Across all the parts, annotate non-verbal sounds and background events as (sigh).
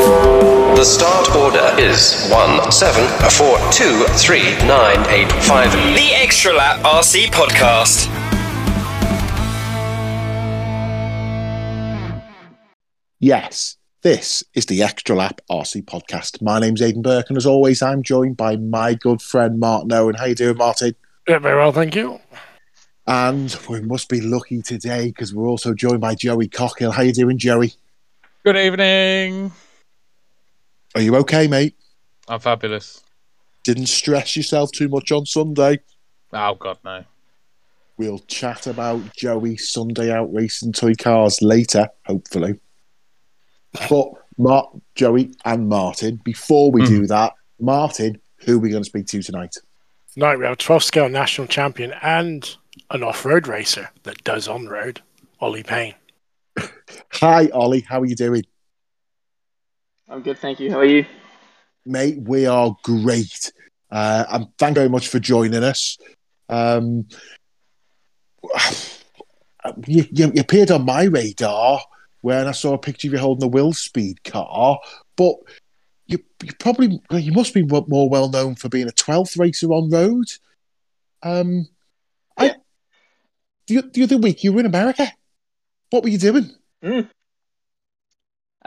The start order is one seven four two three nine eight five. The Extra Lap RC Podcast. Yes, this is the Extra Lap RC podcast. My name's Aidan Burke, and as always, I'm joined by my good friend Martin Owen. How you doing, Martin? Yeah, very well, thank you. And we must be lucky today because we're also joined by Joey Cockhill. How are you doing, Joey? Good evening. Are you okay, mate? I'm fabulous. Didn't stress yourself too much on Sunday. Oh God, no. We'll chat about Joey Sunday out racing toy cars later, hopefully. But Mark, Joey, and Martin, before we do hmm. that, Martin, who are we going to speak to tonight? Tonight we have 12 scale national champion and an off road racer that does on road, Ollie Payne. (laughs) Hi, Ollie. How are you doing? I'm good, thank you. How are you? mate. We are great. Uh, and thank you very much for joining us. Um, (sighs) you, you, you appeared on my radar when I saw a picture of you holding a Will Speed car, but you, you probably you must be more well known for being a 12th racer on road. Um, I, the, the other week you were in America. What were you doing?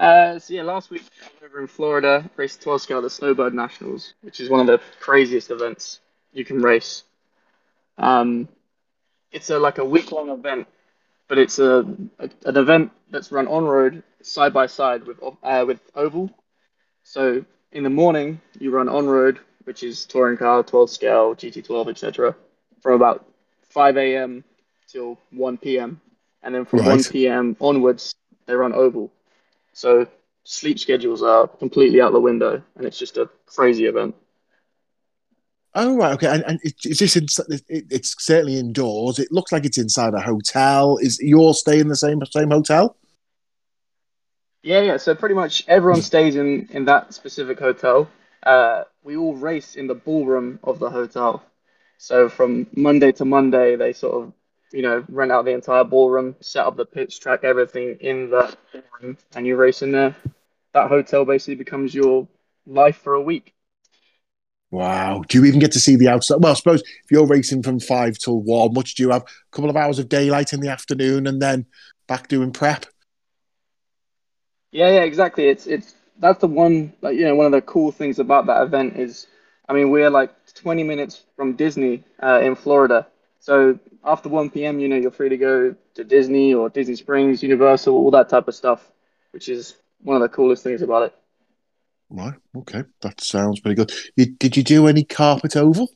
Uh, so yeah, last week I was over in Florida, raced 12 scale at the Snowbird Nationals, which is one of the craziest events you can race. Um, it's a like a week long event, but it's a, a an event that's run on road side by side with uh, with oval. So in the morning you run on road, which is touring car, 12 scale, GT12, etc. From about 5 a.m. till 1 p.m. And then from Right. 1 p.m. onwards they run oval. So sleep schedules are completely out the window, and it's just a crazy event. Oh right, okay. And, and it- is this in, it, it's certainly indoors. It looks like it's inside a hotel. Is you all stay in the same same hotel? Yeah, yeah. So pretty much everyone stays in in that specific hotel. Uh, we all race in the ballroom of the hotel. So from Monday to Monday, they sort of, you know, rent out the entire ballroom, set up the pitch track, everything in the ballroom, and you race in there. That hotel basically becomes your life for a week. Wow. Do you even get to see the outside? Well, I suppose if you're racing from five till one, much do you have? A couple of hours of daylight in the afternoon and then back doing prep. Yeah, yeah, exactly. It's it's that's the one like you know one of the cool things about that event is, I mean we're like 20 minutes from Disney uh, in Florida. So after 1 p.m. you know you're free to go to Disney or Disney Springs, Universal, all that type of stuff, which is one of the coolest things about it. Right. Okay. That sounds pretty good. You, did you do any carpet oval?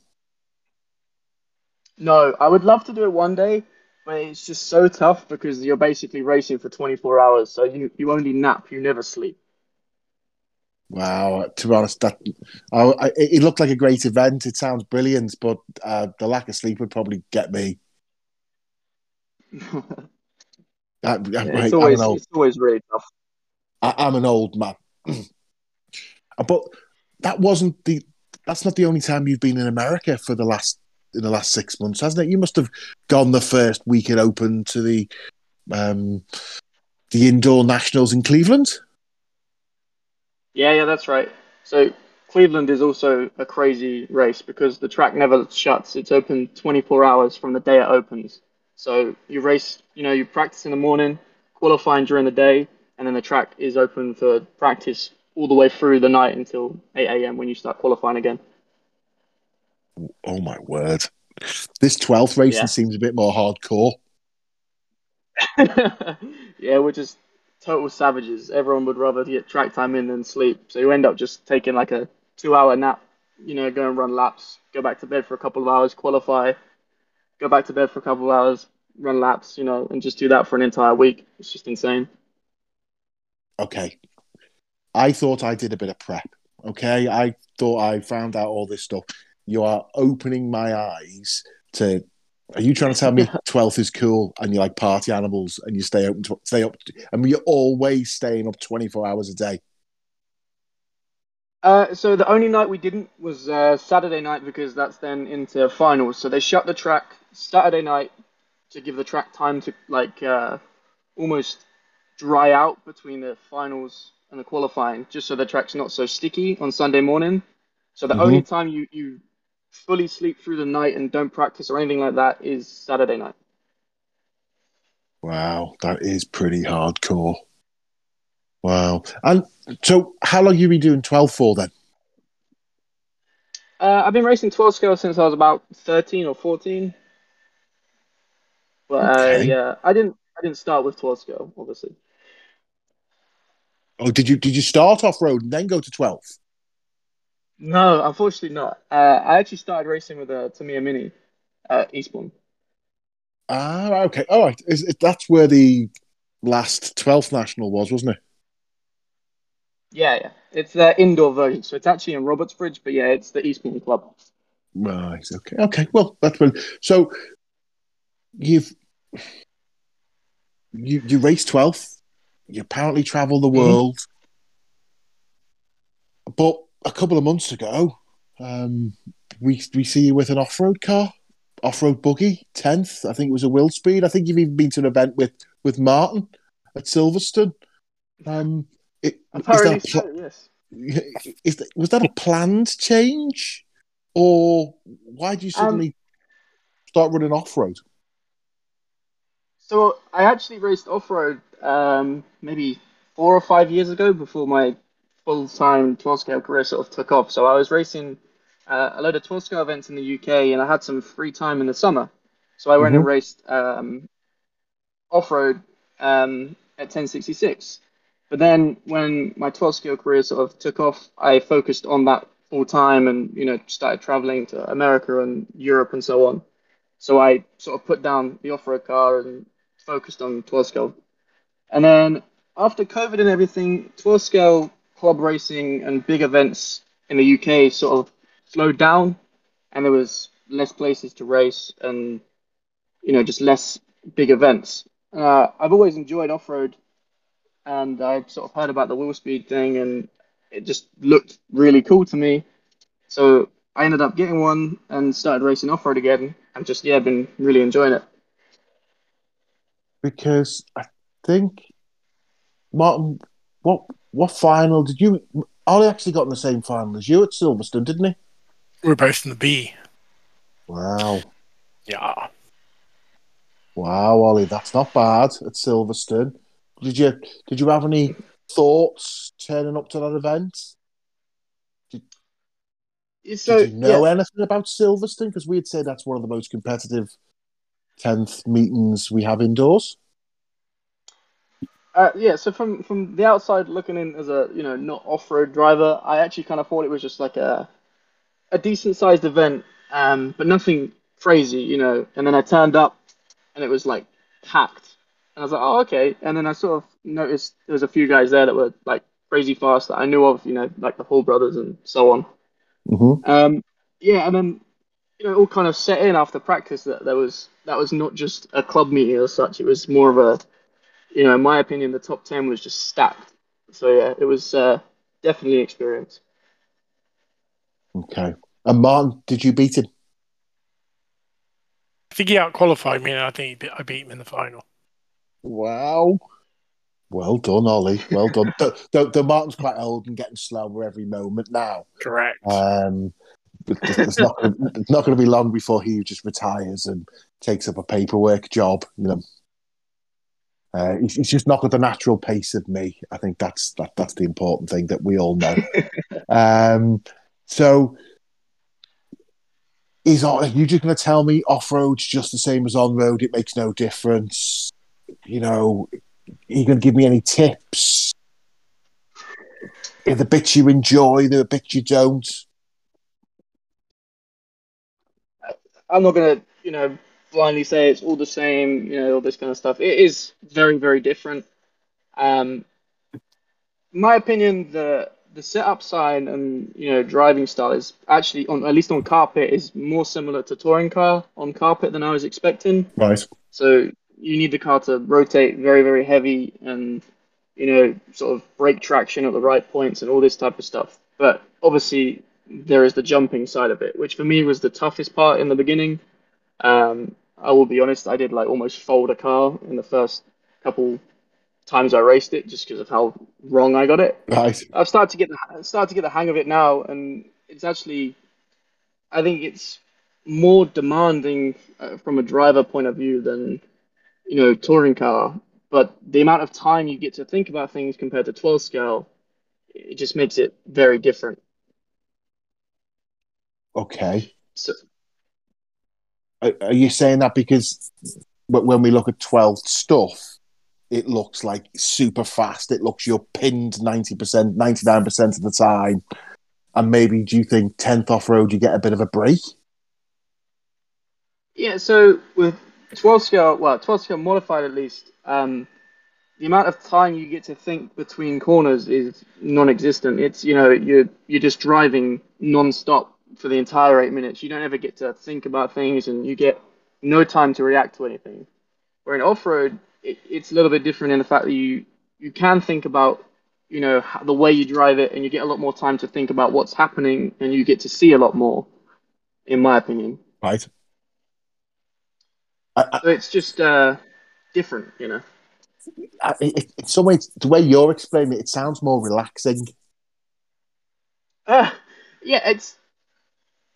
No, I would love to do it one day, but it's just so tough because you're basically racing for 24 hours. So you you only nap, you never sleep. Wow. To be honest, that I, I, it looked like a great event. It sounds brilliant, but uh, the lack of sleep would probably get me. (laughs) I, I, it's I'm always old it's always really tough. I, I'm an old man. (clears throat) but that wasn't the. That's not the only time you've been in America for the last in the last six months, hasn't it? You must have gone the first week it opened to the um, the indoor nationals in Cleveland. Yeah, yeah, that's right. So Cleveland is also a crazy race because the track never shuts. It's open 24 hours from the day it opens. So you race, you know, you practice in the morning, qualifying during the day, and then the track is open for practice all the way through the night until 8 a.m. when you start qualifying again. Oh my word! This twelfth racing Yeah. seems a bit more hardcore. (laughs) yeah, we're just total savages. Everyone would rather get track time in than sleep. So you end up just taking like a two hour nap, you know, go and run laps, go back to bed for a couple of hours, qualify, go back to bed for a couple of hours, run laps, you know, and just do that for an entire week. It's just insane. Okay, I thought I did a bit of prep. Okay, I thought I found out all this stuff. You are opening my eyes to. Are you trying to tell me (laughs) twelfth is cool and you like party animals and you stay open, to, stay up, and you're always staying up twenty four hours a day? Uh, so the only night we didn't was uh, Saturday night because that's then into finals. So they shut the track Saturday night to give the track time to like uh, almost dry out between the finals and the qualifying, just so the track's not so sticky on Sunday morning. So the Mhm. only time you, you fully sleep through the night and don't practice or anything like that is Saturday night. Wow, that is pretty hardcore. Wow. And so, how long you been doing 12 for then? Uh, I've been racing 12 scale since I was about 13 or 14. But uh, Okay. yeah, I didn't I didn't start with 12 scale, obviously. Oh, did you did you start off road and then go to 12? No, unfortunately not. Uh, I actually started racing with a Tamiya Mini at Eastbourne. Ah, okay. All right. Is, is, that's where the last 12th national was, wasn't it? Yeah, yeah. It's the indoor version, so it's actually in Robertsbridge, but yeah, it's the Eastbourne Club. Right. Okay. Okay. Well, that's brilliant. So you've you you race 12th. You apparently travel the world. But a couple of months ago, um, we we see you with an off road car, off road buggy, tenth. I think it was a Will Speed. I think you've even been to an event with with Martin at Silverstone. Um, it, is Apparently pl- so, yes. is that, was that a planned change, or why did you suddenly start running off road? So I actually raced off-road um, maybe four or five years ago before my full-time 12 scale career sort of took off. So I was racing uh, a load of 12 scale events in the UK, and I had some free time in the summer. So I went and raced um, off-road um, at 1066. But then when my 12 scale career sort of took off, I focused on that full time and you know started traveling to America and Europe and so on. So I sort of put down the off-road car and focused on 12 scale. And then after COVID and everything, 12 scale club racing and big events in the UK sort of slowed down, and there was less places to race and you know just less big events. Uh, I've always enjoyed off-road, and I sort of heard about the Will Speed thing, and it just looked really cool to me. So I ended up getting one and started racing off-road again, and just yeah, been really enjoying it. because I think Martin, what what final did you? Ollie actually got in the same final as you at Silverstone, didn't he? We're both in the B. Wow, Yeah. wow, Ollie, that's not bad at Silverstone. Did you did you have any thoughts turning up to that event? So did you know yeah, anything about Silverstone? Because we'd say that's one of the most competitive tenth meetings we have indoors. Uh, yeah. So from from the outside looking in as a you know not off-road driver, I actually kind of thought it was just like a a decent-sized event, um, but nothing crazy, you know. And then I turned up, and it was like packed, and I was like, oh okay. And then I sort of noticed there was a few guys there that were like crazy fast that I knew of, you know, like the Hall brothers and so on. Mm-hmm. Um, yeah, and then you know, it all kind of set in after practice that there was that was not just a club meeting as such. It was more of a, you know, in my opinion, the top ten was just stacked. So yeah, it was uh, definitely an experience. Okay. And Martin, did you beat him? I think he out qualified me, and I think he beat, I beat him in the final. Wow. Well done, Ollie. Well done. (laughs) though, though, though Martin's quite old and getting slower every moment now. Correct. Um, it's not it's (laughs) not going to be long before he just retires and takes up a paperwork job. You know, uh, he's, he's just not got the natural pace of me. I think that's that, that's the important thing that we all know. (laughs) um, so, is are you just going to tell me off road's just the same as on road? It makes no difference. You know, are you going to give me any tips? Are the bits you enjoy, the bits you don't? I'm not gonna, you know, blindly say it's all the same, you know, all this kind of stuff. It is very, very different. Um, my opinion, the the setup side and you know driving style is actually on at least on carpet is more similar to touring car on carpet than I was expecting. Right. So you need the car to rotate very, very heavy and, you know, sort of brake traction at the right points and all this type of stuff. But obviously, there is the jumping side of it, which for me was the toughest part in the beginning. Um, I will be honest, I did like almost fold a car in the first couple times I raced it, just because of how wrong I got it. Right. I've started to get the started to get the hang of it now, and it's actually, I think it's more demanding uh, from a driver point of view than, you know, touring car. But the amount of time you get to think about things compared to 12 scale, it just makes it very different. Okay. So Are, you saying that because wh- when we look at 12 stuff, it looks like super fast. It looks you're pinned 90%, 99% of the time. And maybe do you think 10th off road, you get a bit of a break? yeah, so with 12 scale, well, 12 scale modified at least, um, the amount of time you get to think between corners is non-existent. It's you know you're you're just driving non-stop for the entire eight minutes. You don't ever get to think about things, and you get no time to react to anything. Where in off-road, it, it's a little bit different in the fact that you you can think about you know the way you drive it, and you get a lot more time to think about what's happening, and you get to see a lot more, in my opinion. Right. I, I, So it's just uh, different, you know. I, it, in some ways, the way you're explaining it, it sounds more relaxing. Uh, yeah, it's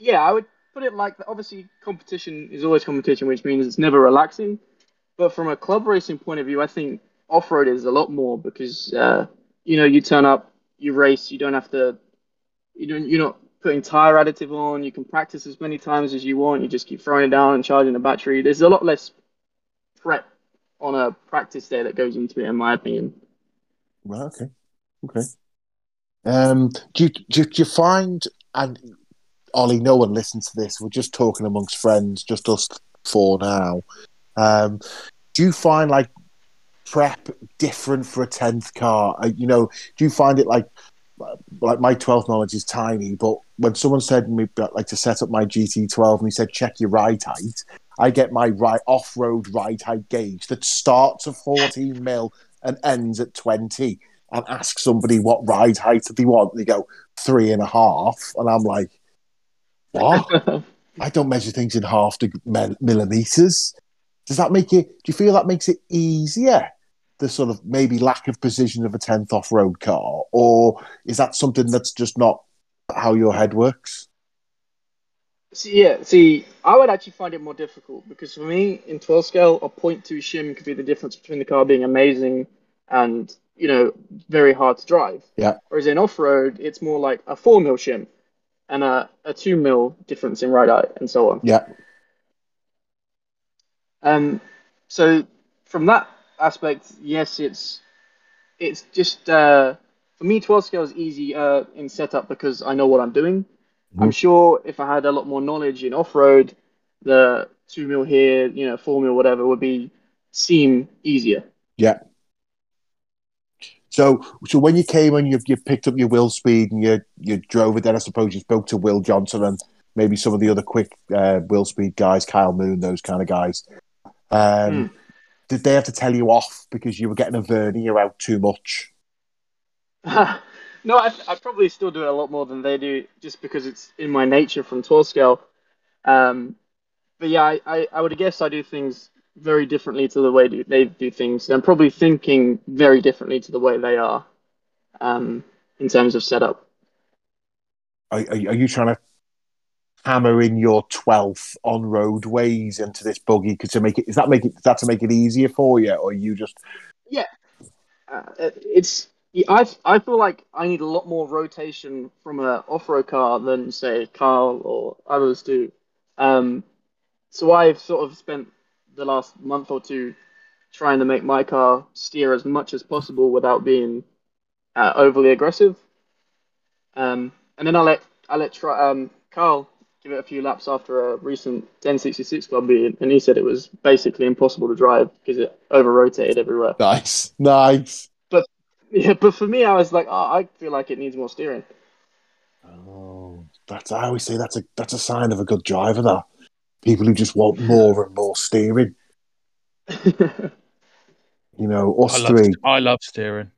yeah. I would put it like. Obviously, competition is always competition, which means it's never relaxing. But from a club racing point of view, I think off road is a lot more because uh, you know you turn up, you race, you don't have to, you don't, you're not putting tire additive on. You can practice as many times as you want. You just keep throwing it down and charging the battery. There's a lot less prep on a practice day that goes into it, in my opinion. Right. Okay. Okay. Um, do you, do, do you find, and Ollie, no one listens to this. We're just talking amongst friends, just us four now. Um, do you find like prep different for a tenth car? Uh, you know, do you find it like like my 12th knowledge is tiny, but when someone said me like to set up my GT12 and he said check your ride height, I get my right off-road ride height gauge that starts at 14 mil and ends at 20 and ask somebody what ride height they want. They go three and a half. And I'm like, what? (laughs) I don't measure things in half deg- mil- millimeters. Does that make it, do you feel that makes it easier? The sort of maybe lack of precision of a 10th off road car? Or is that something that's just not how your head works? See, yeah, see, I would actually find it more difficult because for me, in 12 scale, a 0.2 shim could be the difference between the car being amazing and, you know, very hard to drive. Yeah. Whereas in off road, it's more like a 4 mil shim and a, a 2 mil difference in ride height and so on. Yeah. Um, so from that aspect, yes, it's it's just uh, for me, 12 scale is easy uh, in setup because I know what I'm doing. I'm sure if I had a lot more knowledge in off road, the two mil here, you know, four mil whatever would be seem easier. Yeah. So, so when you came and you you picked up your Will Speed and you you drove it, then I suppose you spoke to Will Johnson and maybe some of the other quick uh, Will Speed guys, Kyle Moon, those kind of guys. Um, Did they have to tell you off because you were getting a vernier out too much? (laughs) no, I, I probably still do it a lot more than they do, just because it's in my nature from 12 scale. Um, but yeah, I, I, I would guess I do things very differently to the way they do things. I'm probably thinking very differently to the way they are um, in terms of setup. Are, are, are you trying to hammer in your twelfth on road ways into this buggy? Because to make it is that make it is that to make it easier for you, or you just uh, it's I I feel like I need a lot more rotation from a off-road car than say Carl or others do. Um, so I've sort of spent the last month or two trying to make my car steer as much as possible without being uh, overly aggressive. Um, and then I let I let try, um, Carl give it a few laps after a recent 1066 club meet, and he said it was basically impossible to drive because it over rotated everywhere. nice, nice. But Yeah, but for me, I was like, oh, I feel like it needs more steering. Oh, that's I always say that's a that's a sign of a good driver. That people who just want more and more steering. (laughs) You know, I us love, three. I love steering.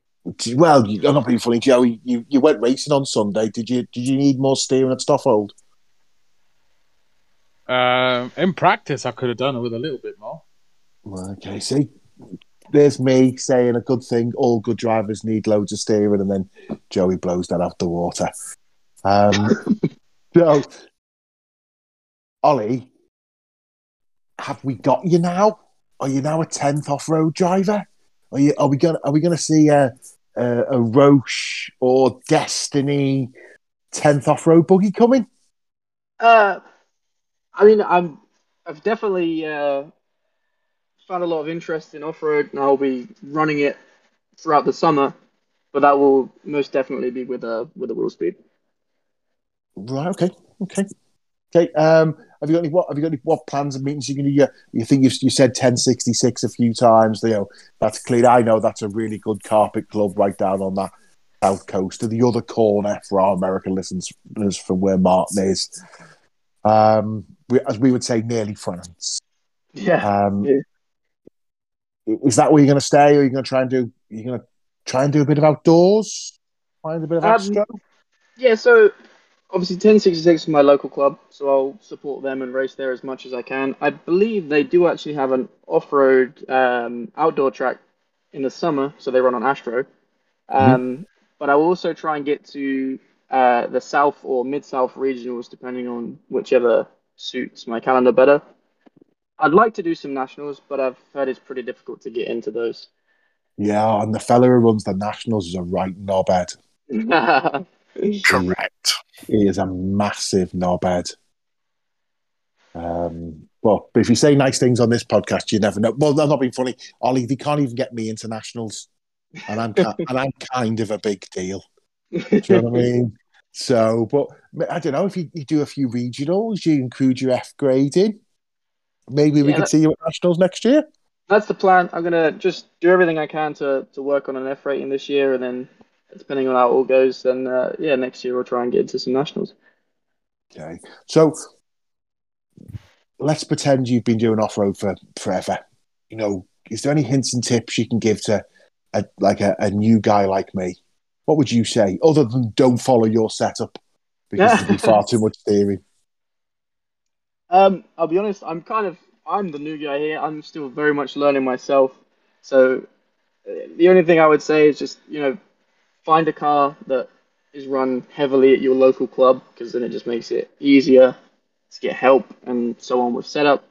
Well, you, I'm not being funny, Joey. You you went racing on Sunday. Did you did you need more steering at Stoffold? Um, in practice, I could have done it with a little bit more. Well, Okay, see, there's me saying a good thing. All good drivers need loads of steering, and then Joey blows that out the water. Um, (laughs) so, Ollie, have we got you now? Are you now a tenth off-road driver? Are you? Are we gonna? Are we going to see a, a a Roche or Destiny tenth off-road buggy coming? Uh, I mean, I'm I've definitely uh, found a lot of interest in off road, and I'll be running it throughout the summer. But that will most definitely be with a with a Will Speed. Right. Okay. Okay. Okay. Um, have you got any what? Have you got any what plans and meetings you're going to? You, you think you've you said 1066 a few times? You know that's clear. I know that's a really good carpet club right down on that south coast to the other corner for our American listeners from where Martin is. Um, we, as we would say, nearly France. Yeah. Um, Yeah. Is that where you're going to stay, or are you going to try and do? You're going to try and do a bit of outdoors, find a bit of Um, extra. Yeah, so obviously 1066 is my local club, so I'll support them and race there as much as I can. I believe they do actually have an off-road um, outdoor track in the summer, so they run on Astro. Um, But I will also try and get to uh, the South or Mid-South regionals, depending on whichever suits my calendar better. I'd like to do some nationals, but I've heard it's pretty difficult to get into those. Yeah, and the fella who runs the Nationals is a right knobhead. (laughs) Correct. He is a massive knobhead. Um, well, but if you say nice things on this podcast, you never know. Well, I'm not being funny. Ollie, they can't even get me into nationals, and I'm and I'm kind of a big deal. Do you know what I (laughs) mean? So, but I don't know if you, you do a few regionals, you include your F grading. Maybe we Yeah, could see you at nationals next year. That's the plan. I'm gonna just do everything I can to, to work on an F rating this year, and then depending on how it all goes, then uh, yeah, next year we'll try and get into some nationals. Okay. So let's pretend you've been doing off road for forever. You know, is there any hints and tips you can give to a like a, a new guy like me? What would you say, other than don't follow your setup because there'd be far too (laughs) much theory? Um, I'll be honest. I'm kind of I'm the new guy here. I'm still very much learning myself. So uh, the only thing I would say is just you know find a car that is run heavily at your local club because then it just makes it easier to get help and so on with setup.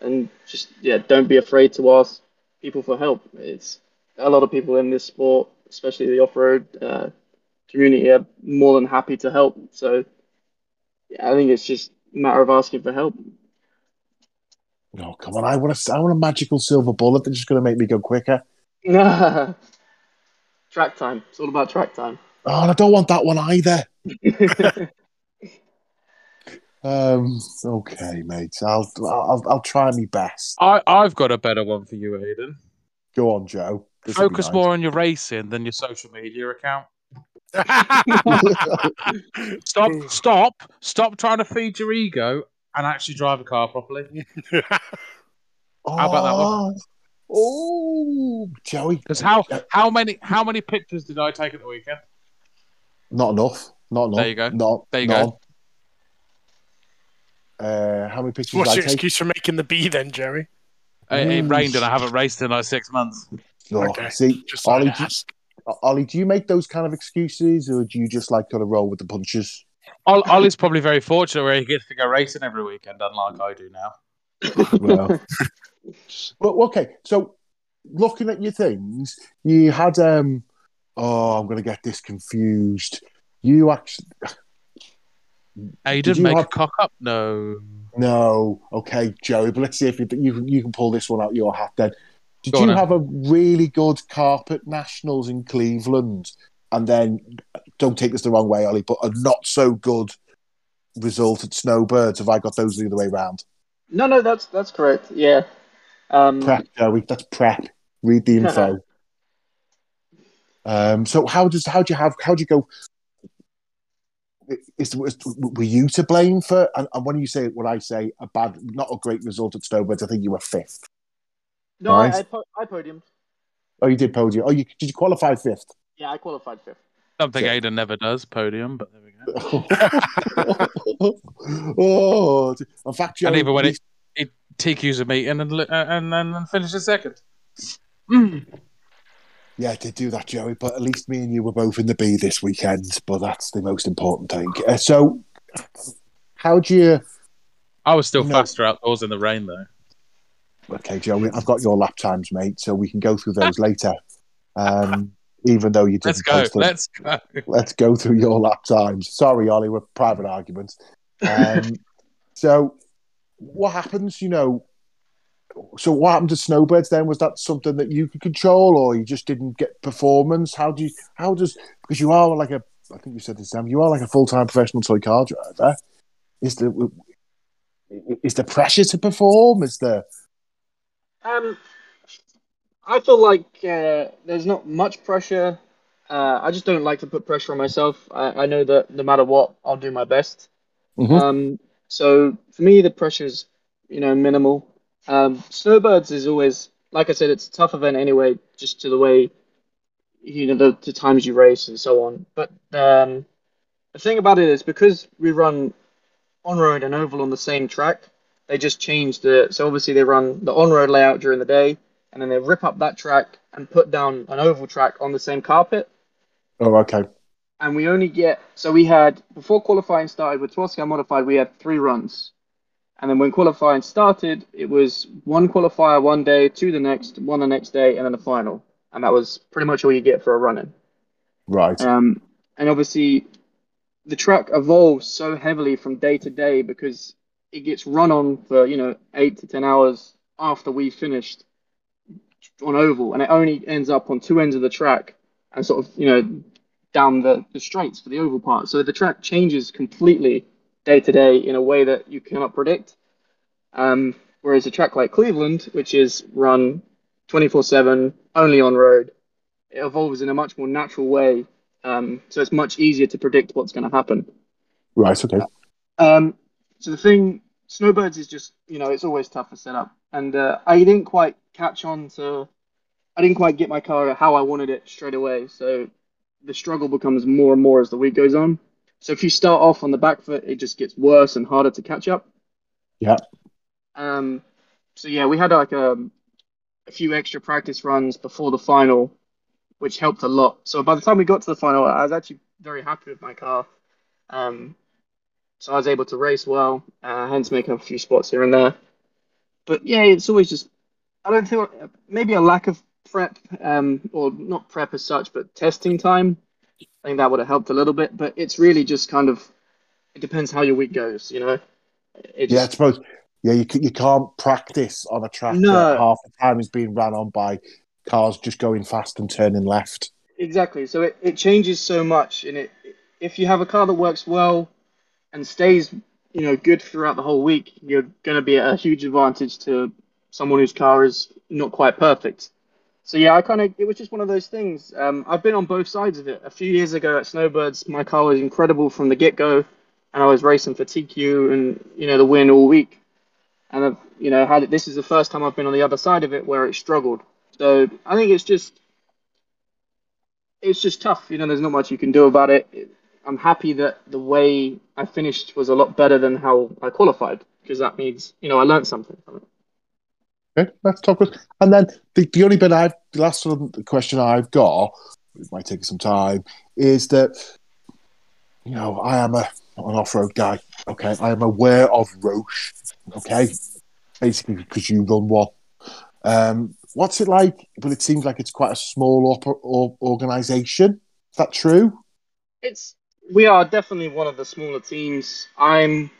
And just yeah, don't be afraid to ask people for help. It's a lot of people in this sport, especially the off-road uh, community, are more than happy to help. So yeah, I think it's just a matter of asking for help. Oh, come on! I want a, I want a magical silver bullet that's just going to make me go quicker. (laughs) track time. It's all about track time. Oh, and I don't want that one either. (laughs) Um, okay, mate. I'll I'll I'll try my best. I, I've got a better one for you, Aiden. Go on, Joe. This Focus nice. more on your racing than your social media account. (laughs) Stop, stop, stop trying to feed your ego and actually drive a car properly. (laughs) How about that one? Oh, Joey. Because how how many how many pictures did I take at the weekend? Not enough. Not enough. There you go. Not, There you none. go. Uh, how many pictures What's did your I take? excuse for making the B then, Jerry? It, it rained and I haven't raced in like six months. Oh, Okay. See, Just Ollie, do. Ollie, do you make those kind of excuses, or do you just like kind of roll with the punches? Ollie's probably very fortunate where he gets to go racing every weekend, unlike I do now. well, well, okay. So, looking at your things, you had um. Oh, I'm going to get this confused. You actually Aiden, you make have- a cock up? No. no. Okay, Joey, but let's see if you you, can- you can pull this one out your hat. Then, did Go you on then. have a really good carpet nationals in Cleveland, and then don't take this the wrong way, Ollie, but a not so good result at Snowbirds? Have I got those the other way round? No, no, that's that's correct. Yeah. Um, Prep, Joey. That's prep. Read the info. um, so how does how do you have how do you go? Is, is were you to blame for? And, and when you say what I say a bad, not a great result at Snowbirds, I think you were fifth. no, I, Nice. I, po- I podiumed. Oh, you did podium. Oh, you did you qualify fifth? Yeah, I qualified fifth. Something Yeah. Aiden never does, podium, but there we go. (laughs) (laughs) oh, in fact, Joey, And even when we- it, it TQs a meeting and, uh, and, and, and finishes second. Yeah, I did do that, Joey. But at least me and you were both in the B this weekend. But that's the most important thing. Uh, so, how do you? I was still No. faster outdoors in the rain though. Okay, Joey, I've got your lap times, mate, so we can go through those later. Um, even though you didn't Let's go. post them. Let's go. let's go through your lap times. Sorry, Ollie, we're private arguments. (laughs) Um, so, what happens? You know, so what happened to Snowbirds? Then was that something that you could control, or you just didn't get performance? How do you? How does? Because you are like a. I think you said this, Sam. You are like a full time professional toy car driver. Is the is the pressure to perform? Is the Um, I feel like uh, there's not much pressure. Uh, I just don't like to put pressure on myself. I, I know that no matter what, I'll do my best. Mhm. Um, so for me, the pressure's you know minimal. Um, Snowbirds is always, like I said, it's a tough event anyway, just to the way you know the, the times you race and so on. But um, the thing about it is because we run on road and oval on the same track, they just changed the. So obviously they run the on road layout during the day, and then they rip up that track and put down an oval track on the same carpet. oh okay And we only get so we had before qualifying started with 12 scale modified, we had three runs. And then when qualifying started, it was one qualifier one day, two the next, one the next day, and then the final. And that was pretty much all you get for a run in. right Um, and obviously, the track evolves so heavily from day to day because it gets run on for you know eight to ten hours after we finished on oval, and it only ends up on two ends of the track and sort of you know down the, the straights for the oval part. So the track changes completely day to day in a way that you cannot predict. Um, whereas a track like Cleveland, which is run 24/7 only on road, it evolves in a much more natural way um, so it's much easier to predict what's going to happen. right okay Um, so the thing, snowbirds is just, you know, it's always tough to set up, and uh, I didn't quite catch on to, I didn't quite get my car how I wanted it straight away. So the struggle becomes more and more as the week goes on. So if you start off on the back foot, it just gets worse and harder to catch up. Yeah. Um. So yeah, we had like a, a few extra practice runs before the final, which helped a lot. So by the time we got to the final, I was actually very happy with my car. Um, so I was able to race well, uh, hence making a few spots here and there. But yeah, it's always just I don't think maybe a lack of prep, um, or not prep as such, but testing time. I think that would have helped a little bit. But it's really just kind of it depends how your week goes, you know. It Yeah, I suppose. Yeah, you you can't practice on a track No. that half the time is being ran on by cars just going fast and turning left. Exactly. So it, it changes so much, and it if you have a car that works well and stays, you know, good throughout the whole week, you're going to be at a huge advantage to someone whose car is not quite perfect. So yeah, I kind of it was just one of those things. Um, I've been on both sides of it. A few years ago at Snowbirds, my car was incredible from the get go, and I was racing for TQ and you know the win all week. And I've you know had it. This is the first time I've been on the other side of it where it struggled. So I think it's just it's just tough. You know, there's not much you can do about it. I'm happy that the way I finished was a lot better than how I qualified because that means you know I learned something from it. Okay, let's talk. About, and then the, the only bit I've the last sort of question I've got, it might take some time, is that you know I am a an off road guy. Okay, I am aware of Roche. Okay, basically because you run one. Um, what's it like? But it seems like it's quite a small or, organization. Is that true? It's we are definitely one of the smaller teams. I'm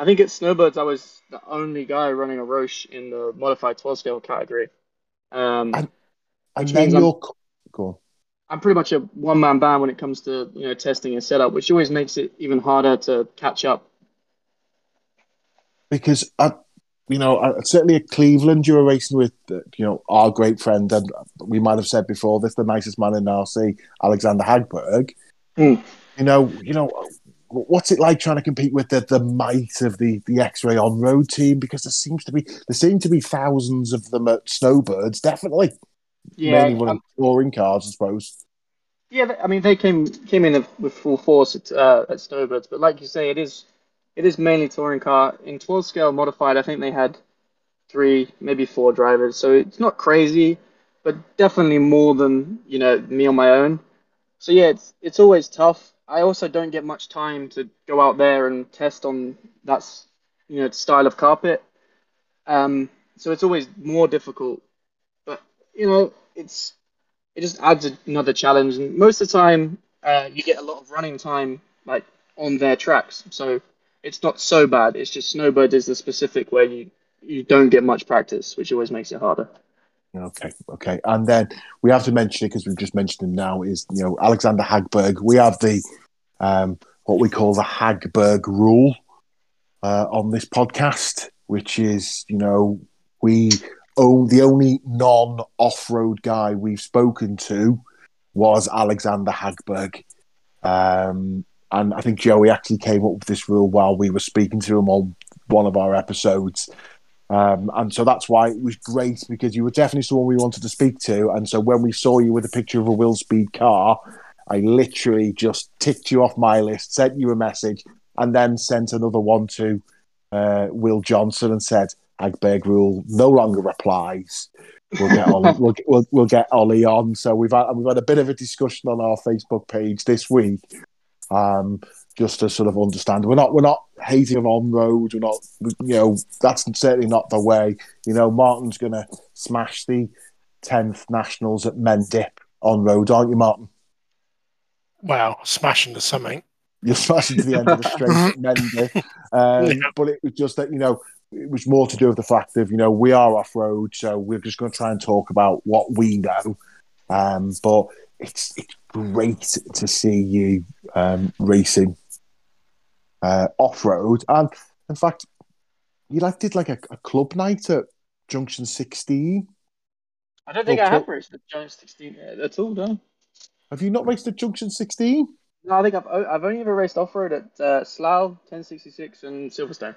I think at Snowbirds I was the only guy running a Roche in the modified 12 scale category. Um, And- And then I'm- you're co- go on. I'm pretty much a one man band when it comes to you know testing and setup, which always makes it even harder to catch up. because I, you know, I, certainly at Cleveland, you were racing with, you know, our great friend, and we might have said before this, the nicest man in RC, Alexander Hagberg. Hmm. You know, you know, what's it like trying to compete with the, the might of the the X-ray on road team? Because there seems to be there seem to be thousands of them at Snowbirds, definitely. Yeah, mainly running um, touring cars, I suppose. yeah. I mean, they came came in with full force at uh, at Snowbirds, but like you say, it is it is mainly touring car. In 12 scale modified, I think they had three, maybe four drivers, so it's not crazy. but definitely more than you know me on my own. So yeah, it's it's always tough. I also don't get much time to go out there and test on that you know style of carpet. Um, so it's always more difficult. But you know, it's it just adds another challenge. And most of the time, uh, you get a lot of running time like on their tracks. So it's not so bad. It's just snowbird is the specific where you you don't get much practice, which always makes it harder. Okay, okay, and then we have to mention it because we've just mentioned him now. Is you know Alexander Hagberg? We have the um, what we call the Hagberg rule uh, on this podcast, which is you know we own the only non-off-road guy we've spoken to was Alexander Hagberg, um, and I think Joey actually came up with this rule while we were speaking to him on one of our episodes. Um, and so that's why it was great because you were definitely someone we wanted to speak to. And so when we saw you with a picture of a Will Speed car, I literally just ticked you off my list, sent you a message, and then sent another one to uh, Will Johnson and said, Agberg rule no longer applies. We'll get Ollie, (laughs) we'll, we'll, we'll get Ollie on. So we've had, we've had a bit of a discussion on our Facebook page this week. Um, just to sort of understand. We're not we're not hating him on road. We're not you know that's certainly not the way. You know Martin's going to smash the tenth nationals at Mendip on road, aren't you, Martin? Wow, smashing the something. You're smashing to the end of the straight at (laughs) Mendip. Um, Yeah. But it was just that you know it was more to do with the fact of you know we are off road, so we're just going to try and talk about what we know. Um, but it's it's great to see you um, racing uh, off road, and in fact, you like did like a, a club night at Junction 16. I don't think Okay. I have raced at Giant 16 at all, no. Have you not raced at Junction 16? No, I think I've I've only ever raced off road at uh, Slough, 1066, and Silverstone.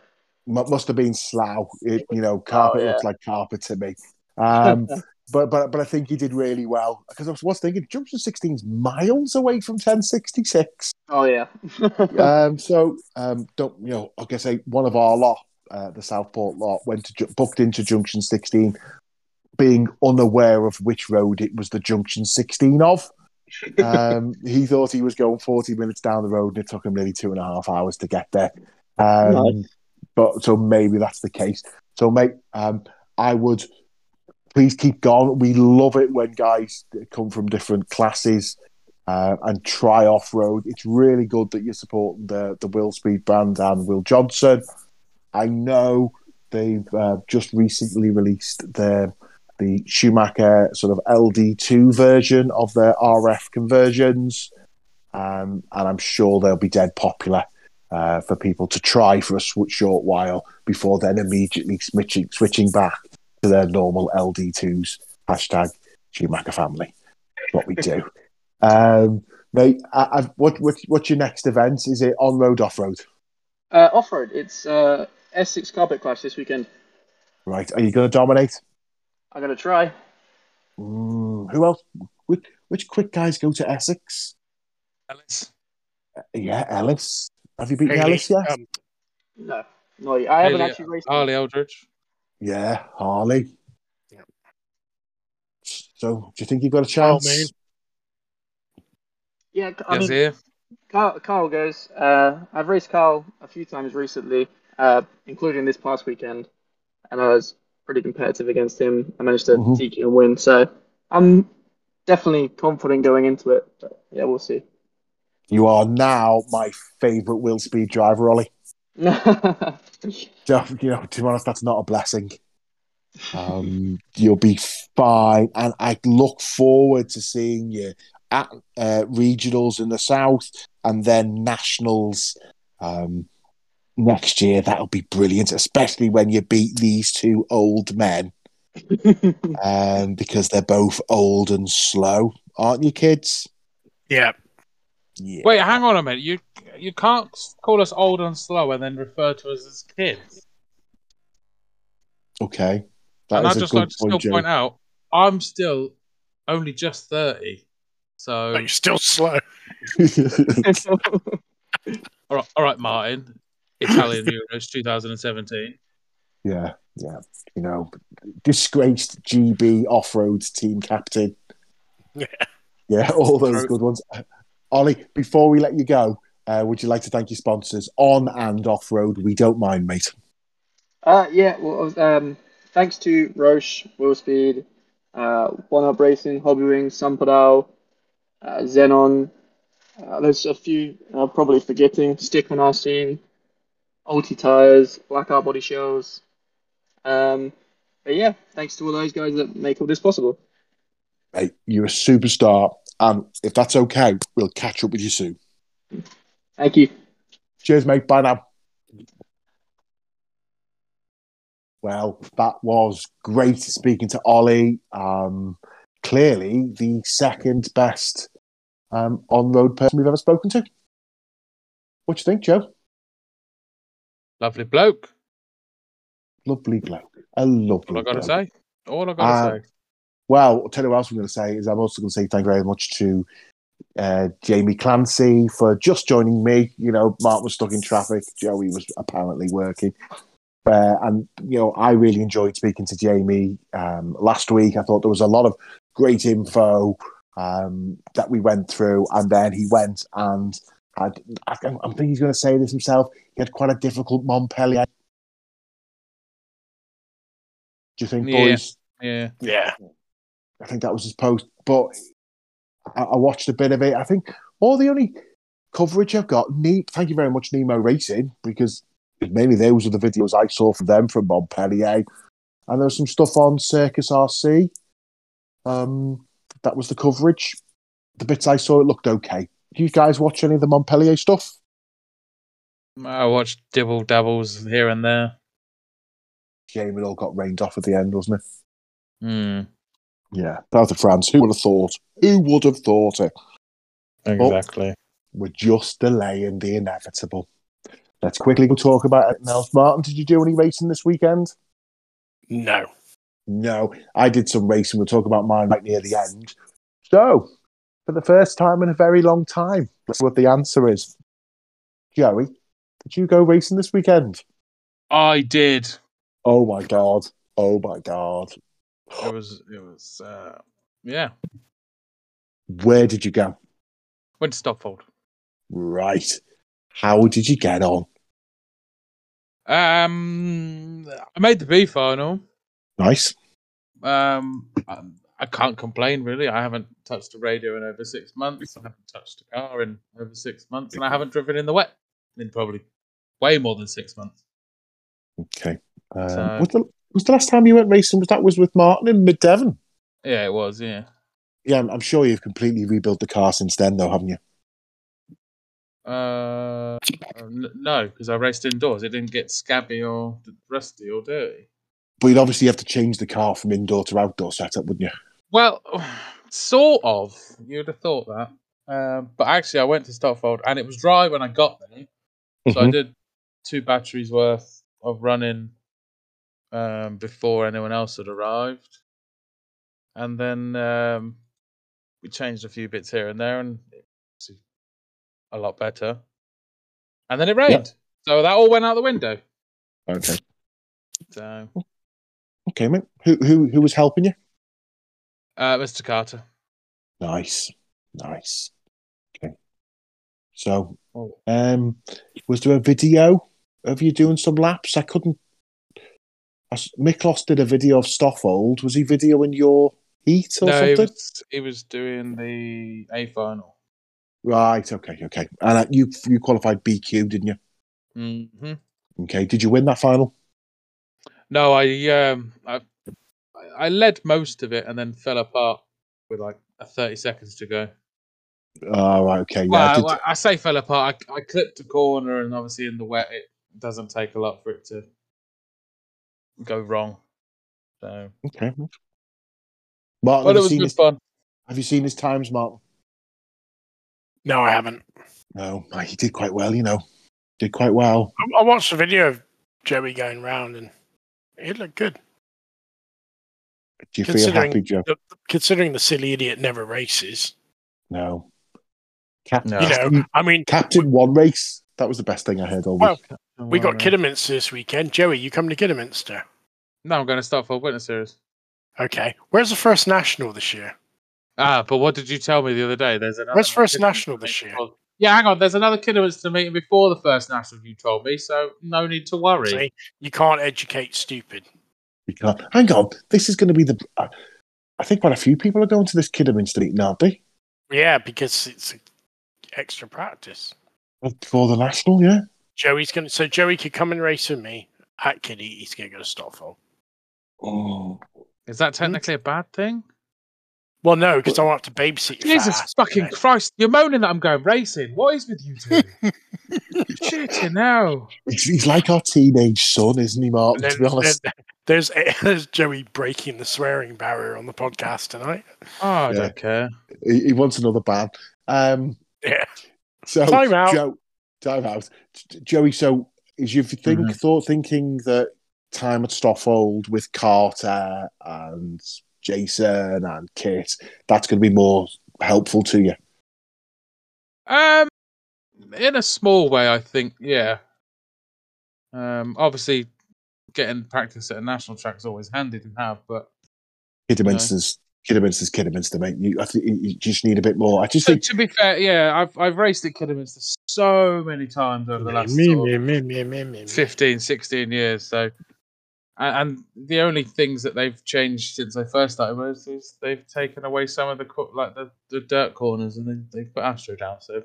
M- must have been Slough. It, (laughs) you know, carpet Oh, yeah. looks like carpet to me. Um, (laughs) but but but I think he did really well because I was, was thinking Junction 16's miles away from 1066. Oh yeah. (laughs) um, so um, don't you know? I guess one of our lot, uh, the Southport lot, went to booked into Junction 16, being unaware of which road it was the Junction 16 of. Um, (laughs) he thought he was going 40 minutes down the road, and it took him nearly two and a half hours to get there. Um, Nice. But so maybe that's the case. So, mate, um, I would please keep going. We love it when guys come from different classes uh, and try off road. It's really good that you're supporting the the Will Speed brand and Will Johnson. I know they've uh, just recently released their the Schumacher sort of LD2 version of their RF conversions, um, and I'm sure they'll be dead popular. Uh, for people to try for a short while before then immediately switching switching back to their normal LD2s. Hashtag Schumacher family. That's what we do. (laughs) um, mate, I, I've, what, what, what's your next event? Is it on road, off road? uh, off road. It's uh, Essex Carpet Clash this weekend. Right. Are you going to dominate? I'm gonna try. Mm, who else? Which, which quick guys go to Essex? Ellis. Yeah, Ellis. Have you beaten Haley, Ellis yet? um, No, no, I haven't Haley- actually raced. Harley Eldridge. Yeah, Harley. Yeah. So, do you think you've got a Carl chance? Moon. Yeah, I Yes, mean, here. Carl, Carl goes. Uh, I've raced Carl a few times recently, uh, including this past weekend, and I was pretty competitive against him. I managed to Mhm. TQ and win, so I'm definitely confident going into it. But yeah, we'll see. You are now my favourite Will Speed driver, Ollie. (laughs) Just, you know, to be honest, that's not a blessing. Um, you'll be fine, and I look forward to seeing you at uh, regionals in the south and then nationals um, next year. That'll be brilliant, especially when you beat these two old men, (laughs) um, because they're both old and slow, aren't you, kids? Yeah, Yeah. Wait, hang on a minute. You you can't call us old and slow and then refer to us as kids. Okay. That and is I'd just good like to still point, Joe. point out, I'm still only just thirty. So but you're still slow. (laughs) (laughs) all right, all right, Martin. Italian (laughs) Euros 2017. Yeah, yeah. You know, disgraced GB off road team captain. Yeah. Yeah, all those good ones. Ollie, before we let you go, uh, would you like to thank your sponsors on and off road? We don't mind, mate. Uh, yeah, well, um, thanks to Roche, Willspeed, uh, One Up Racing, Hobbywing, Sunpadow, uh, Xenon. Uh, there's a few uh, probably forgetting. Stickman RC, Ulti Tires, Blackout Body Shells. Um, but yeah, thanks to all those guys that make all this possible. Mate, you're a superstar. And if that's okay, we'll catch up with you soon. Thank you. Cheers, mate. Bye now. Well, that was great speaking to Ollie. Um, clearly, the second best um, on road person we've ever spoken to. What do you think, Joe? Lovely bloke. Lovely bloke. A lovely All I got to say. All I got to Uh, say. Well, I'll tell you what else I'm going to say is I'm also going to say thank you very much to uh, Jamie Clancy for just joining me. You know, Mark was stuck in traffic. Joey was apparently working. Uh, and, you know, I really enjoyed speaking to Jamie um, last week. I thought there was a lot of great info um, that we went through. And then he went and had, I, think- I think he's going to say this himself, he had quite a difficult Montpellier. Do you think, Yeah. boys? Yeah. Yeah. I think that was his post. But I, I watched a bit of it. I think all the only coverage I've got, ne- thank you very much, Nemo Racing, because mainly those are the videos I saw from them from Montpellier. And there was some stuff on Circus RC. Um, that was the coverage. The bits I saw, it looked okay. Do you guys watch any of the Montpellier stuff? I watched dibble dabbles here and there. Shame it all got rained off at the end, wasn't it? Hmm. Yeah. South of France. Who would have thought? Who would have thought it? Oh, exactly. We're just delaying the inevitable. Let's quickly talk about it now. Martin, did you do any racing this weekend? No. No, I did some racing. We'll talk about mine right near the end. So, for the first time in a very long time, let's see what the answer is. Joey, did you go racing this weekend? I did. Oh my god. Oh my god. It was. It was. Uh, yeah. Where did you go? Went to Stotfold. Right. How did you get on? Um, I made the B final. Nice. Um, I, I can't complain really. I haven't touched a radio in over six months. I haven't touched a car in over six months, and I haven't driven in the wet in probably way more than six months. Okay. Um, So- was, the, was the last time you went racing? Was that was with Martin in Mid Devon? Yeah, it was. Yeah. Yeah, I'm, I'm sure you've completely rebuilt the car since then, though, haven't you? Uh, no, because I raced indoors. It didn't get scabby or rusty or dirty. But you'd obviously have to change the car from indoor to outdoor setup, wouldn't you? Well, sort of. You'd have thought that. Um, but actually, I went to Stotfold and it was dry when I got there. So I Mhm. did two batteries worth of running um, before anyone else had arrived. And then um, we changed a few bits here and there and it's a lot better. And then it rained. So that all went out the window. Okay. So, Okay, mate. Who who who was helping you? uh, Mr. Carter. Nice, nice. Okay. So, Oh. um, was there a video of you doing some laps? I couldn't. Miklos did a video of Stotfold. Was he videoing your heat or No, he something? was, he was doing the A final. Right. Okay. Okay. And uh, you you qualified BQ, didn't you? hmm Okay. Did you win that final? No, I um I I led most of it and then fell apart with like a thirty seconds to go. Oh, right. Okay. Yeah. well, did- I, I say fell apart. I, I clipped a corner, and obviously in the wet, it doesn't take a lot for it to go wrong. So, okay. Martin, but have, it you was seen good his, fun. have you seen his times, Martin? No, I haven't. No, he did quite well. You know, did quite well. I, I watched the video of Joey going round and it looked good. Do you feel Considering- happy, Joe? The- Considering the silly idiot never races. No. Cap- No. You know, I mean, Captain one race. That was the best thing I heard all week. Well, We got Alright. Kidderminster this weekend. Joey, you coming to Kidderminster? No, I'm going to start for Witness Series. Okay. Where's the first national this year? Ah, but what did you tell me the other day? There's another Where's first national this year? for- Yeah, hang on. There's another Kidderminster meeting before the first national. You told me, so no need to worry. See, you can't educate stupid. We can't. Hang on, this is going to be the. Uh, I think quite a few people are going to this Kidderminster meeting, aren't they? Yeah, because it's extra practice. For the national, yeah. Joey's gonna. So Joey could come and race with me at Kiddie. He's gonna go to Stockholm. Oh, Is that technically a bad thing? Well, no, because I won't to babysit your Jesus fat ass, fucking okay? Christ! You're moaning that I'm going racing. What is with you two? (laughs) Shit, you know. he's, he's like our teenage son, isn't he, Mark? And To be honest, then (laughs) there's there's Joey breaking the swearing barrier on the podcast tonight. Oh, I Yeah. don't care. he, he wants another ban. Um, Yeah. so Time out. Joe, time out. Joey, so is you think Mm-hmm. thought thinking that time at Stotfold with Carter and Jason and Kit, that's going to be more helpful to you? Um, in a small way, I think. Yeah. Um, obviously, getting practice at a national track is always handy to have, but Kidderminster's Kidderminster's Kidderminster, mate. You, I think you just need a bit more. I just to, think to be fair, yeah, I've I've raced at Kidderminster so many times over the last Me, sort me, of me, me, me, me, me. 15, 16 years. So, and, and the only things that they've changed since I first started was is they've taken away some of the like the, the dirt corners and then they've put Astro down. So,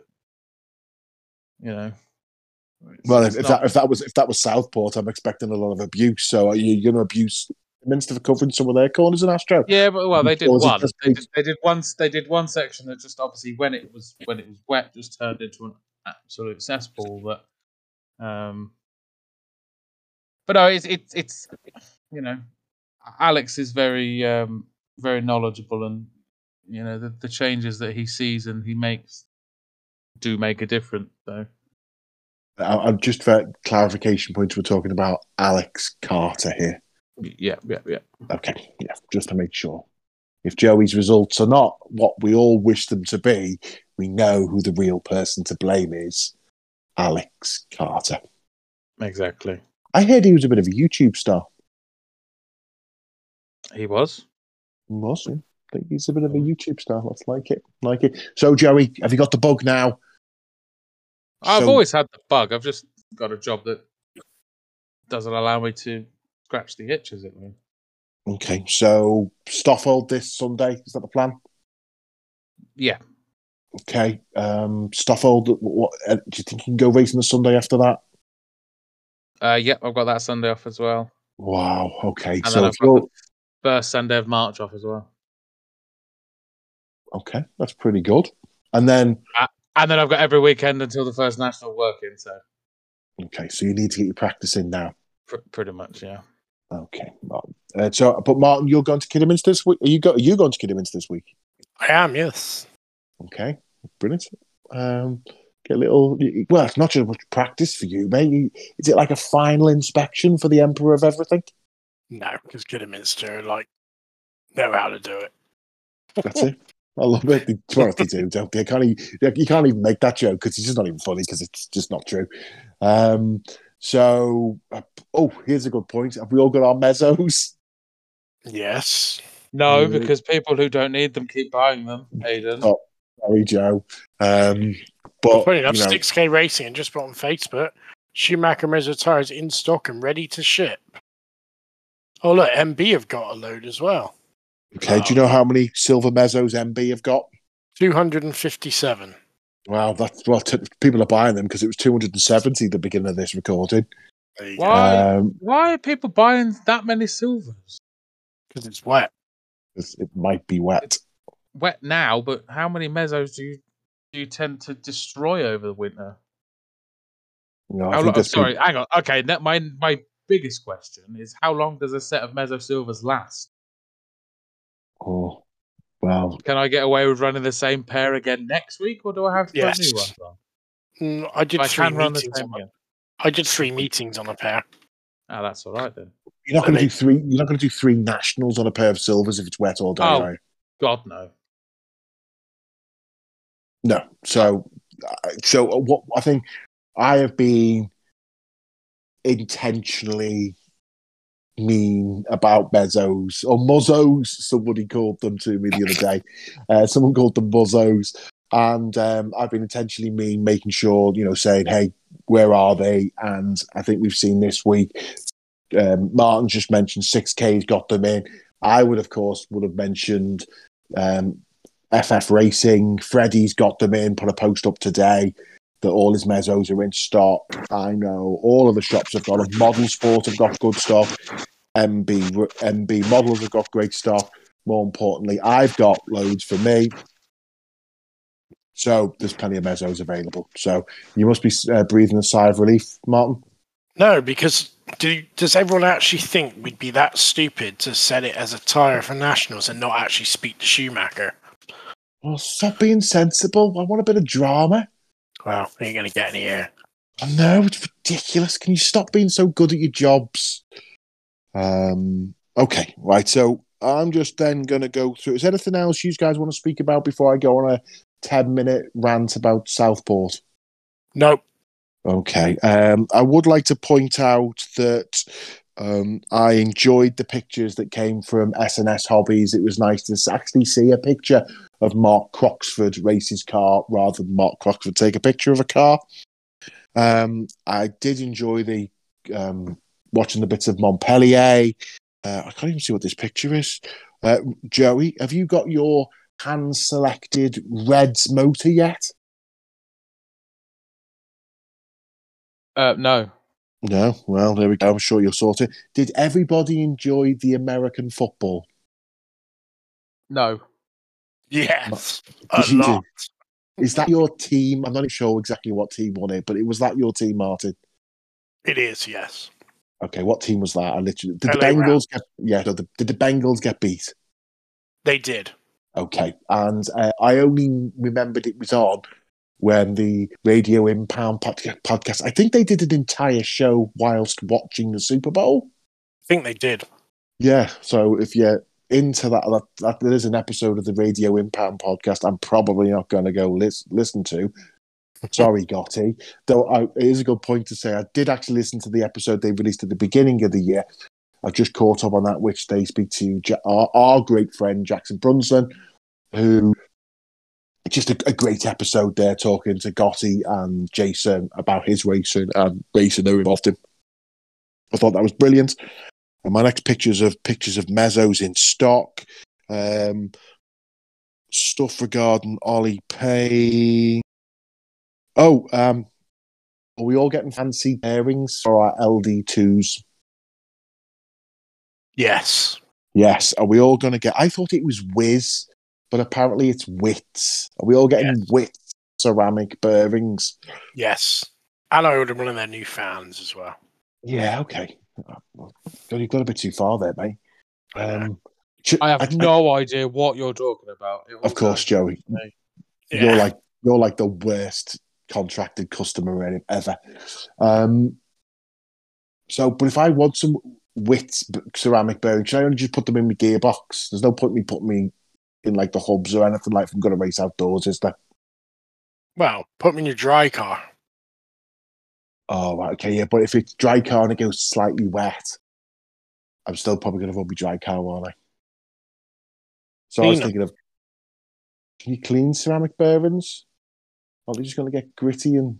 you know. it's- Well, it's if, if not- that if that was if that was Southport, I'm expecting a lot of abuse. So are you going to abuse Minster for covering some of their corners in Astro? Yeah, but well, they did one. They did, they did one. They did one section that just obviously when it was when it was wet, just turned into an absolute cesspool. But, um, but no, it's it's it's you know, Alex is very um very knowledgeable, and you know the the changes that he sees and he makes do make a difference. So I, I'm just for clarification points. We're talking about Alex Carter here. Yeah, yeah, yeah. Okay, yeah, just to make sure. If Joey's results are not what we all wish them to be, we know who the real person to blame is. Alex Carter. Exactly. I heard he was a bit of a YouTube star. He was. Was he? I think he's a bit of a hmm. YouTube star. Let's like it. Like it. So, Joey, have you got the bug now? I've So- always had the bug. I've just got a job that doesn't allow me to scratch the itch, as it were. Okay, so Stotfold this Sunday. Is that the plan? Yeah. Okay. Um, Stotfold, what, uh, do you think you can go racing the Sunday after that? Uh, yep, I've got that Sunday off as well. Wow. Okay. And so then I've got the first Sunday of March off as well. okay, that's pretty good. And then, And then I've got every weekend until the first national working, so okay, so you need to get your practice in now. pr- pretty much, yeah. Okay. Well, Uh, so, but Martin, you're going to Kidderminster this week. Are you go? Are you going to Kidderminster this week? I am, yes. Okay, brilliant. Um, get a little. Well, it's not just much practice for you, mate. Is it like a final inspection for the Emperor of everything? No, because Kidderminster like know how to do it. That's it. I love it. They, well, they do, (laughs) don't they? Can't even, you can't even make that joke because it's just not even funny because it's just not true. Um, so, uh, oh, here's a good point. Have we all got our mezzos? Yes. No, Mm. because people who don't need them keep buying them, Aiden. Oh. Sorry, Joe. Um, but Funny enough, you know, 6K Racing and just put on Facebook Schumacher Mezzo tires in stock and ready to ship. Oh, look, MB have got a load as well. okay. Do you know how many silver mezzos MB have got? 257. Wow, that's well. T- people are buying them because it was 270 at the beginning of this recording. There you go. Why? Um, Why are people buying that many silvers? Because it's wet. it might be wet. Wet now, but how many mezzos do you do you tend to destroy over the winter? You know, I How think lo- sorry, people- hang on. Okay, my my biggest question is how long does a set of mezzo silvers last? oh, well, Can I get away with running the same pair again next week, or do I have to run new Yes. ones on? Mm, I did I three can run the meetings. same On, again. I did three meetings on a pair. Ah, that's all right then. you're not going to they- do three. You're not going to do three nationals on a pair of silvers if it's wet all day. Oh. are you? God no. No. So, uh, so what I think I have been intentionally mean about mezzos or muzzos. Somebody called them to me the other day. Uh, someone called them muzzos, and um, I've been intentionally mean, making sure you know, saying, "Hey, where are they?" And I think we've seen this week. Um, Martin just mentioned six K's got them in. I would, of course, would have mentioned um, FF Racing. Freddie's got them in. Put a post up today that all his mezzos are in stock. I know all of the shops have got them. Model Sport have got good stuff. MB MB models have got great stuff. More importantly, I've got loads for me. So there's plenty of mezzos available. So you must be uh, breathing a sigh of relief, Martin. No, because do, does everyone actually think we'd be that stupid to set it as a tyre for nationals and not actually speak to Schumacher? Well, stop being sensible. I want a bit of drama. Well, ain't going to get any here. I know, it's ridiculous. Can you stop being so good at your jobs? Um, okay, right. So I'm just then going to go through. Is there anything else you guys want to speak about before I go on a 10 minute rant about Southport? Nope. Okay. Um, I would like to point out that um, I enjoyed the pictures that came from SNS Hobbies. It was nice to actually see a picture of Mark Croxford race his car rather than Mark Croxford take a picture of a car. Um, I did enjoy the um, watching the bits of Montpellier. Uh, I can't even see what this picture is. Uh, Joey, have you got your hand selected Reds motor yet? Uh, no. No. Well, there we go. I'm sure you'll sort it. Did everybody enjoy the American football? No. Yes, a Did you do? lot. Is that your team? I'm not even sure exactly what team won it, but it was that your team, Martin. It is, yes. Okay, what team was that? I literally did the LA Bengals get yeah? no, the, did the Bengals get beat? They did. Okay, and uh, I only remembered it was on when the Radio Impound pod- podcast. I think they did an entire show whilst watching the Super Bowl. I think they did. Yeah, so if you're into that, that, that there is an episode of the Radio Impound podcast. I'm probably not going to go lis- listen to. (laughs) Sorry, Gotti. Though I, it is a good point to say I did actually listen to the episode they released at the beginning of the year. I've just caught up on that, which they speak to our, our great friend Jackson Brunson, who just a, a great episode there talking to Gotti and Jason about his racing and racing who involved him. I thought that was brilliant. And my next pictures of pictures of mezzos in stock. Um, stuff regarding Ollie Pay. Oh, um, are we all getting fancy bearings for our LD2s? Yes. Yes. Are we all going to get? I thought it was Whiz, but apparently it's Wits. Are we all getting Yes. Wits ceramic bearings? Yes. And I ordered one of their new fans as well. Yeah. Okay. God, you've got a bit too far there, mate. I. Um, I have no idea what you're talking about. Of course, Joey. Yeah. You're like you're like the worst contracted customer ever. Um, so, but if I want some wit b- ceramic bearings, should I only just put them in my gearbox? There's no point me putting me in like the hubs or anything like. I'm going to race outdoors, is there? well, put them in your dry car. Oh, right, okay, yeah. But if it's dry car and it goes slightly wet, I'm still probably going to run my dry car, aren't I? So I was Clean thinking of, can you clean ceramic bearings? Are they just going to get gritty and?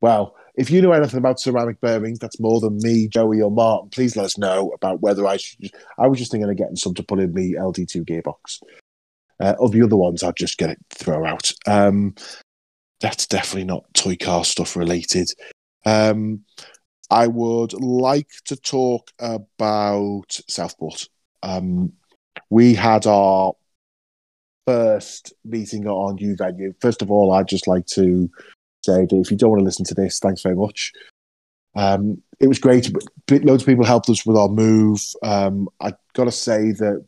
Well, if you know anything about ceramic bearings, that's more than me, Joey, or Martin. Please let us know about whether I should. I was just thinking of getting some to put in the LD2 gearbox. Uh, of the other ones, I'd just get it throw out. Um, that's definitely not toy car stuff related. Um, I would like to talk about Southport. Um, we had our first meeting on new venue. First of all, I'd just like to say if you don't want to listen to this, thanks very much. Um, it was great. Loads of people helped us with our move. Um, I got to say that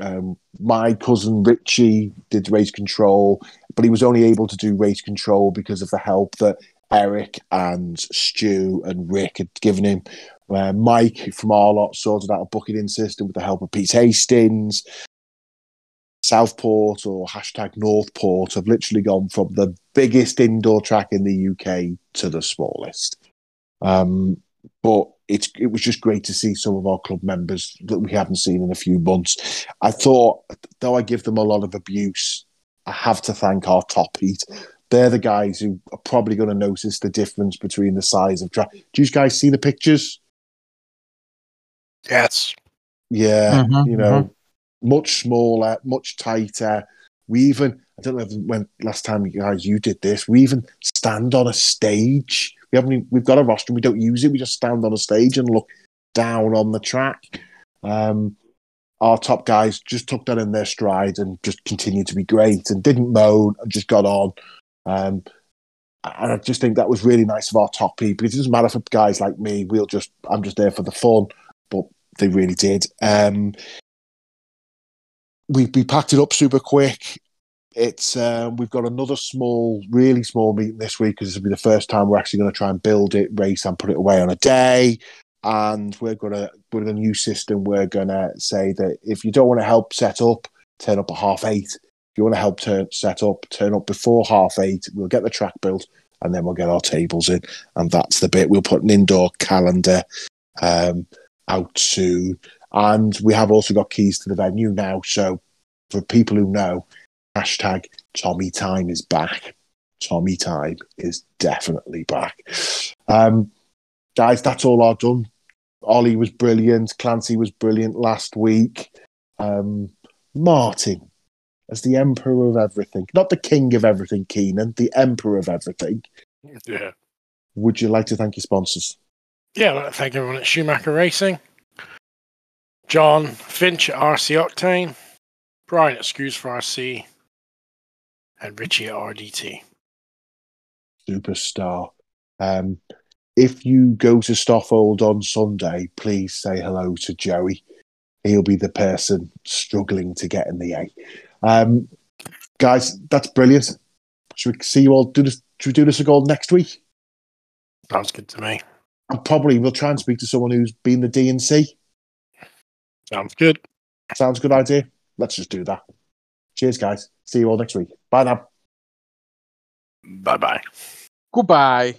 um, my cousin Richie did race control, but he was only able to do race control because of the help that Eric and Stu and Rick had given him. Uh, Mike from our lot sorted out a booking system with the help of Pete Hastings. Southport or hashtag Northport have literally gone from the biggest indoor track in the UK to the smallest. Um, but it's it was just great to see some of our club members that we haven't seen in a few months. I thought, though I give them a lot of abuse, I have to thank our top heat. They're the guys who are probably going to notice the difference between the size of track. Do you guys see the pictures? Yes. Yeah, Mhm, you know, much smaller, much tighter. We even, I don't know when last time you guys you did this, we even stand on a stage. We haven't, even- we've got a roster, we don't use it. We just stand on a stage and look down on the track. Um, our top guys just took that in their stride and just continued to be great and didn't moan and just got on. Um, and I just think that was really nice of our top people. It doesn't matter for guys like me. We'll just, I'm just there for the fun, but they really did. Um, we we packed it up super quick. It's um, we've got another small, really small meeting this week because this will be the first time we're actually going to try and build it, race, and put it away on a day. And we're gonna with a new system, we're gonna say that if you don't want to help set up, turn up at half eight. If you want to help turn set up, turn up before half eight. We'll get the track built, and then we'll get our tables in, and that's the bit. We'll put an indoor calendar um, out soon, and we have also got keys to the venue now. So for people who know, hashtag Tommy Time is back. Tommy Time is definitely back. Um, guys, that's all I've done. Ollie was brilliant. Clancy was brilliant last week. Um, Martin, as the emperor of everything, not the king of everything, Keenan, the emperor of everything. Yeah. Would you like to thank your sponsors? Yeah, I'd like to thank everyone at Schumacher Racing. John Finch at RC Octane, Brian at Screws for RC, and Richie at RDT. Superstar. Um, if you go to Stotfold on Sunday, please say hello to Joey. He'll be the person struggling to get in the A. Um, guys, that's brilliant. Should we see you all do this? Should we do this again next week? Sounds good to me. And probably we'll try and speak to someone who's been the D and C. Sounds good. Sounds a good idea. Let's just do that. Cheers, guys. See you all next week. Bye now. Bye bye. Goodbye.